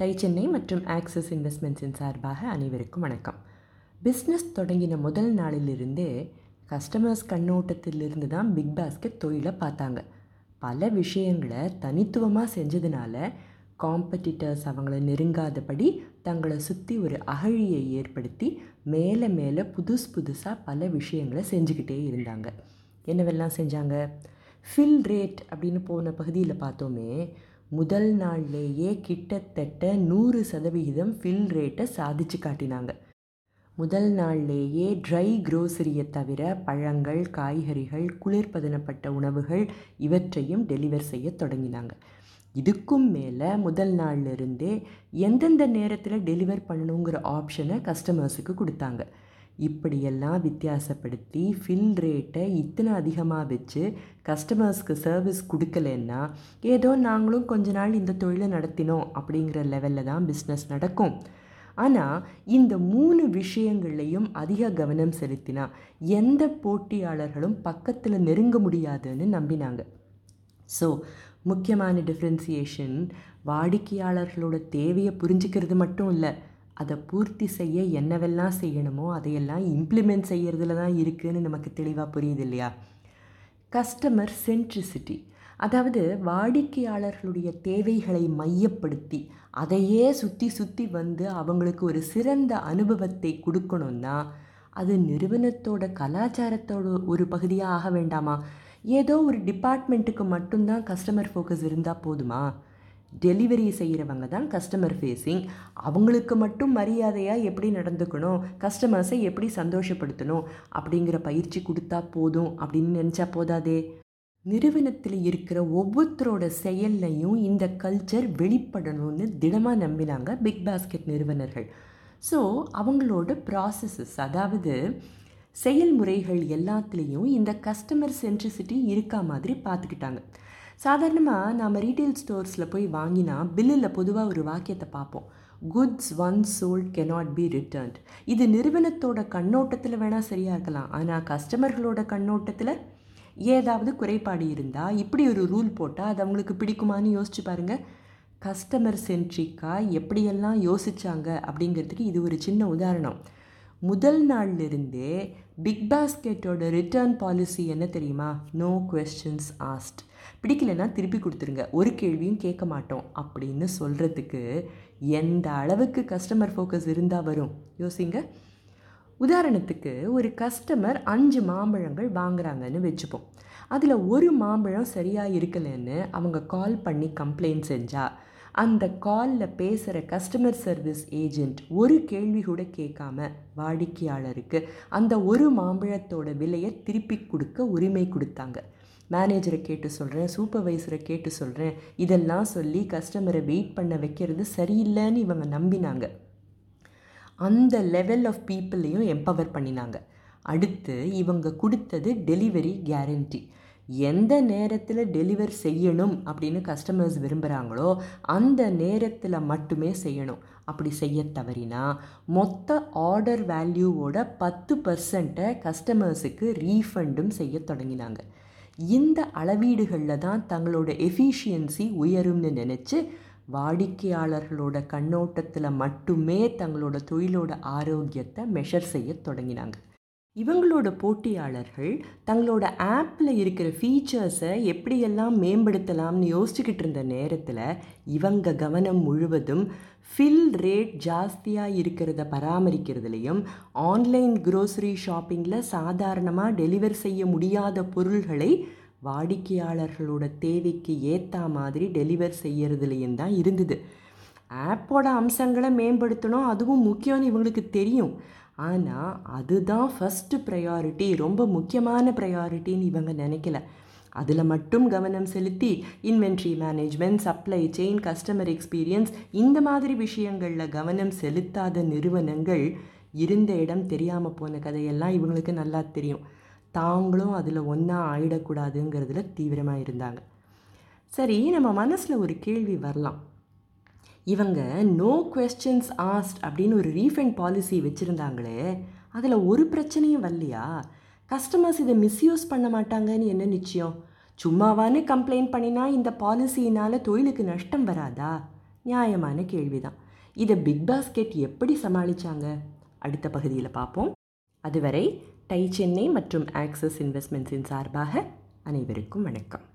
Tie Chennai மற்றும் axis இன்வெஸ்ட்மெண்ட்ஸின் சார்பாக அனைவருக்கும் வணக்கம். பிஸ்னஸ் தொடங்கின முதல் நாளிலிருந்தே கஸ்டமர்ஸ் கண்ணோட்டத்திலிருந்து தான் பிக் பாஸ்கெட் தொழிலை பார்த்தாங்க. பல விஷயங்களை தனித்துவமாக செஞ்சதுனால காம்படிட்டர்ஸ் அவங்கள நெருங்காதபடி தங்களை சுற்றி ஒரு அகழியை ஏற்படுத்தி மேலே மேலே புதுசு புதுசாக பல விஷயங்களை செஞ்சுக்கிட்டே இருந்தாங்க. என்னவெல்லாம் செஞ்சாங்க? ஃபில் ரேட் அப்படின்னு போன பகுதியில் பார்த்தோமே முதல் நாள்லேயே கிட்டத்தட்ட நூறு சதவிகிதம் ஃபில் ரேட்டை சாதிச்சு காட்டினாங்க. முதல் நாள்லேயே ட்ரை க்ரோசரியை தவிர பழங்கள் காய்கறிகள் குளிர்பதனப்பட்ட உணவுகள் இவற்றையும் டெலிவர் செய்ய தொடங்கினாங்க. இதுக்கும் மேலே முதல் நாள்லேருந்தே எந்தெந்த நேரத்தில் டெலிவர் பண்ணணுங்கிற ஆப்ஷனை கஸ்டமர்ஸுக்கு கொடுத்தாங்க. இப்படியெல்லாம் வித்தியாசப்படுத்தி ஃபில் ரேட்டை இத்தனை அதிகமாக வச்சு கஸ்டமர்ஸ்க்கு சர்வீஸ் கொடுக்கலன்னா ஏதோ நாங்களும் கொஞ்ச நாள் இந்த தொழிலை நடத்தினோம் அப்படிங்கிற லெவலில் தான் பிஸ்னஸ் நடக்கும். ஆனால் இந்த மூணு விஷயங்கள்லையும் அதிக கவனம் செலுத்தினா எந்த போட்டியாளர்களும் பக்கத்தில் நெருங்க முடியாதுன்னு நம்பினாங்க. ஸோ முக்கியமான டிஃப்ரென்சியேஷன் வாடிக்கையாளர்களோட தேவையை புரிஞ்சுக்கிறது மட்டும் இல்லை அதை பூர்த்தி செய்ய என்னவெல்லாம் செய்யணுமோ அதையெல்லாம் இம்ப்ளிமெண்ட் செய்கிறதுல தான் இருக்குதுன்னு நமக்கு தெளிவாக புரியுது இல்லையா? கஸ்டமர் சென்ட்ரிசிட்டி அதாவது வாடிக்கையாளர்களுடைய தேவைகளை மையப்படுத்தி அதையே சுற்றி சுற்றி வந்து அவங்களுக்கு ஒரு சிறந்த அனுபவத்தை கொடுக்கணுன்னா அது நிறுவனத்தோட கலாச்சாரத்தோட ஒரு பகுதியாக ஆக வேண்டாமா? ஏதோ ஒரு டிபார்ட்மெண்ட்டுக்கு மட்டும்தான் கஸ்டமர் ஃபோக்கஸ் இருந்தால் போதுமா? டெலிவரி செய்கிறவங்க தான் கஸ்டமர் ஃபேஸிங் அவங்களுக்கு மட்டும் மரியாதையாக எப்படி நடந்துக்கணும்? கஸ்டமர்ஸை எப்படி சந்தோஷப்படுத்தணும்? அப்படிங்கிற பயிற்சி கொடுத்தா போதும் அப்படின்னு நினச்சா போதாதே? நிறுவனத்தில் இருக்கிற ஒவ்வொருத்தரோட செயல்லையும் இந்த கல்ச்சர் வெளிப்படணும்னு திடமாக நம்பினாங்க பிக் பாஸ்கெட் நிறுவனர்கள். ஸோ அவங்களோட ப்ராசஸஸ் அதாவது செயல்முறைகள் எல்லாத்துலேயும் இந்த கஸ்டமர் சென்ட்ரிசிட்டி இருக்கா மாதிரி பார்த்துக்கிட்டாங்க. சாதாரணமாக நாம் ரீட்டைல் ஸ்டோர்ஸில் போய் வாங்கினா பில்லில் பொதுவாக ஒரு வாக்கியத்தை பார்ப்போம். Goods once sold cannot be returned இது நிறுவனத்தோட கண்ணோட்டத்தில் வேணால் சரியாக இருக்கலாம். ஆனால் கஸ்டமர்களோட கண்ணோட்டத்தில் ஏதாவது குறைபாடு இருந்தால் இப்படி ஒரு ரூல் போட்டால் அது அவங்களுக்கு பிடிக்குமான்னு யோசிச்சு பாருங்கள் கஸ்டமர் சென்ட்ரிக்காக எப்படியெல்லாம் யோசித்தாங்க அப்படிங்கிறதுக்கு இது ஒரு சின்ன உதாரணம். முதல் நாள்லேருந்தே பிக் பாஸ்கெட்டோட ரிட்டர்ன் பாலிசி என்ன தெரியுமா? நோ கொஸ்டின்ஸ் ஆஸ்ட் பிடிக்கலன்னா திருப்பி கொடுத்துருங்க. ஒரு கேள்வியும் கேட்க மாட்டோம். அப்படின்னு சொல்கிறதுக்கு எந்த அளவுக்கு கஸ்டமர் ஃபோக்கஸ் இருந்தால் வரும்? யோசிங்க. உதாரணத்துக்கு ஒரு கஸ்டமர் அஞ்சு மாம்பழங்கள் வாங்குறாங்கன்னு வச்சுப்போம். அதில் ஒரு மாம்பழம் சரியாக இருக்கலைன்னு அவங்க கால் பண்ணி கம்ப்ளைண்ட் செஞ்சால் அந்த காலில் பேசுகிற கஸ்டமர் சர்வீஸ் ஏஜெண்ட் ஒரு கேள்வி கூட கேட்காம வாடிக்கையாளருக்கு அந்த ஒரு மாம்பழத்தோட விலையை திருப்பி கொடுக்க உரிமை கொடுத்தாங்க. மேனேஜரை கேட்டு சொல்கிறேன் சூப்பர்வைசரை கேட்டு சொல்கிறேன் இதெல்லாம் சொல்லி கஸ்டமரை வெயிட் பண்ண வைக்கிறது சரியில்லைன்னு இவங்க நம்பினாங்க. அந்த லெவல் ஆஃப் பீப்புளையும் எம்பவர் பண்ணினாங்க. அடுத்து இவங்க கொடுத்தது டெலிவரி கேரண்டி எந்த நேரத்தில் டெலிவர் செய்யணும் அப்படின்னு கஸ்டமர்ஸ் விரும்புகிறாங்களோ அந்த நேரத்தில் மட்டுமே செய்யணும். அப்படி செய்ய தவறினா மொத்த ஆர்டர் வேல்யூவோட பத்து பர்சண்ட்டை கஸ்டமர்ஸுக்கு ரீஃபண்டும் செய்ய தொடங்கினாங்க. இந்த அளவீடுகளில் தான் தங்களோட எஃபிஷியன்சி உயரும்னு நினச்சி வாடிக்கையாளர்களோட கண்ணோட்டத்தில் மட்டுமே தங்களோட தொழிலோட ஆரோக்கியத்தை மெஷர் செய்ய தொடங்கினாங்க. இவங்களோட போட்டியாளர்கள் தங்களோட ஆப்பில் இருக்கிற ஃபீச்சர்ஸை எப்படியெல்லாம் மேம்படுத்தலாம்னு யோசிச்சுக்கிட்டு இருந்த நேரத்தில் இவங்க கவனம் முழுவதும் ஃபில் ரேட் ஜாஸ்தியாக இருக்கிறத பராமரிக்கிறதுலையும் ஆன்லைன் க்ரோசரி ஷாப்பிங்கில் சாதாரணமாக டெலிவர் செய்ய முடியாத பொருள்களை வாடிக்கையாளர்களோட தேவைக்கு ஏற்ற மாதிரி டெலிவர் செய்கிறதுலையும் தான் இருந்தது. ஆப்போட அம்சங்களை மேம்படுத்தணும். அதுவும் முக்கியம்னு இவங்களுக்கு தெரியும். ஆனால் அதுதான் ஃபஸ்ட்டு ப்ரையாரிட்டி ரொம்ப முக்கியமான ப்ரையாரிட்டின்னு இவங்க நினைக்கல. அதில் மட்டும் கவனம் செலுத்தி inventory management supply chain customer experience இந்த மாதிரி விஷயங்களில் கவனம் செலுத்தாத நிறுவனங்கள் இருந்த இடம் தெரியாமல் போன கதையெல்லாம் இவங்களுக்கு நல்லா தெரியும். தாங்களும் அதில் ஒன்றா ஆயிடக்கூடாதுங்கிறதுல தீவிரமாக இருந்தாங்க. சரி நம்ம மனசில் ஒரு கேள்வி வரலாம். இவங்க நோ கொஸ்டின்ஸ் ஆஸ்ட் அப்படின்னு ஒரு ரீஃபண்ட் பாலிசி வச்சுருந்தாங்களே அதில் ஒரு பிரச்சனையும் வரலையா? கஸ்டமர்ஸ் இதை மிஸ்யூஸ் பண்ண மாட்டாங்கன்னு என்ன நிச்சயம்? சும்மாவான்னு கம்ப்ளைண்ட் பண்ணினா இந்த பாலிசியினால் தொழிலுக்கு நஷ்டம் வராதா? நியாயமான கேள்வி தான் இதை பிக் பாஸ்கெட் எப்படி சமாளித்தாங்க அடுத்த பகுதியில் பார்ப்போம். அதுவரை டை சென்னை மற்றும் ஆக்சஸ் இன்வெஸ்ட்மெண்ட்ஸின் சார்பாக அனைவருக்கும் வணக்கம்.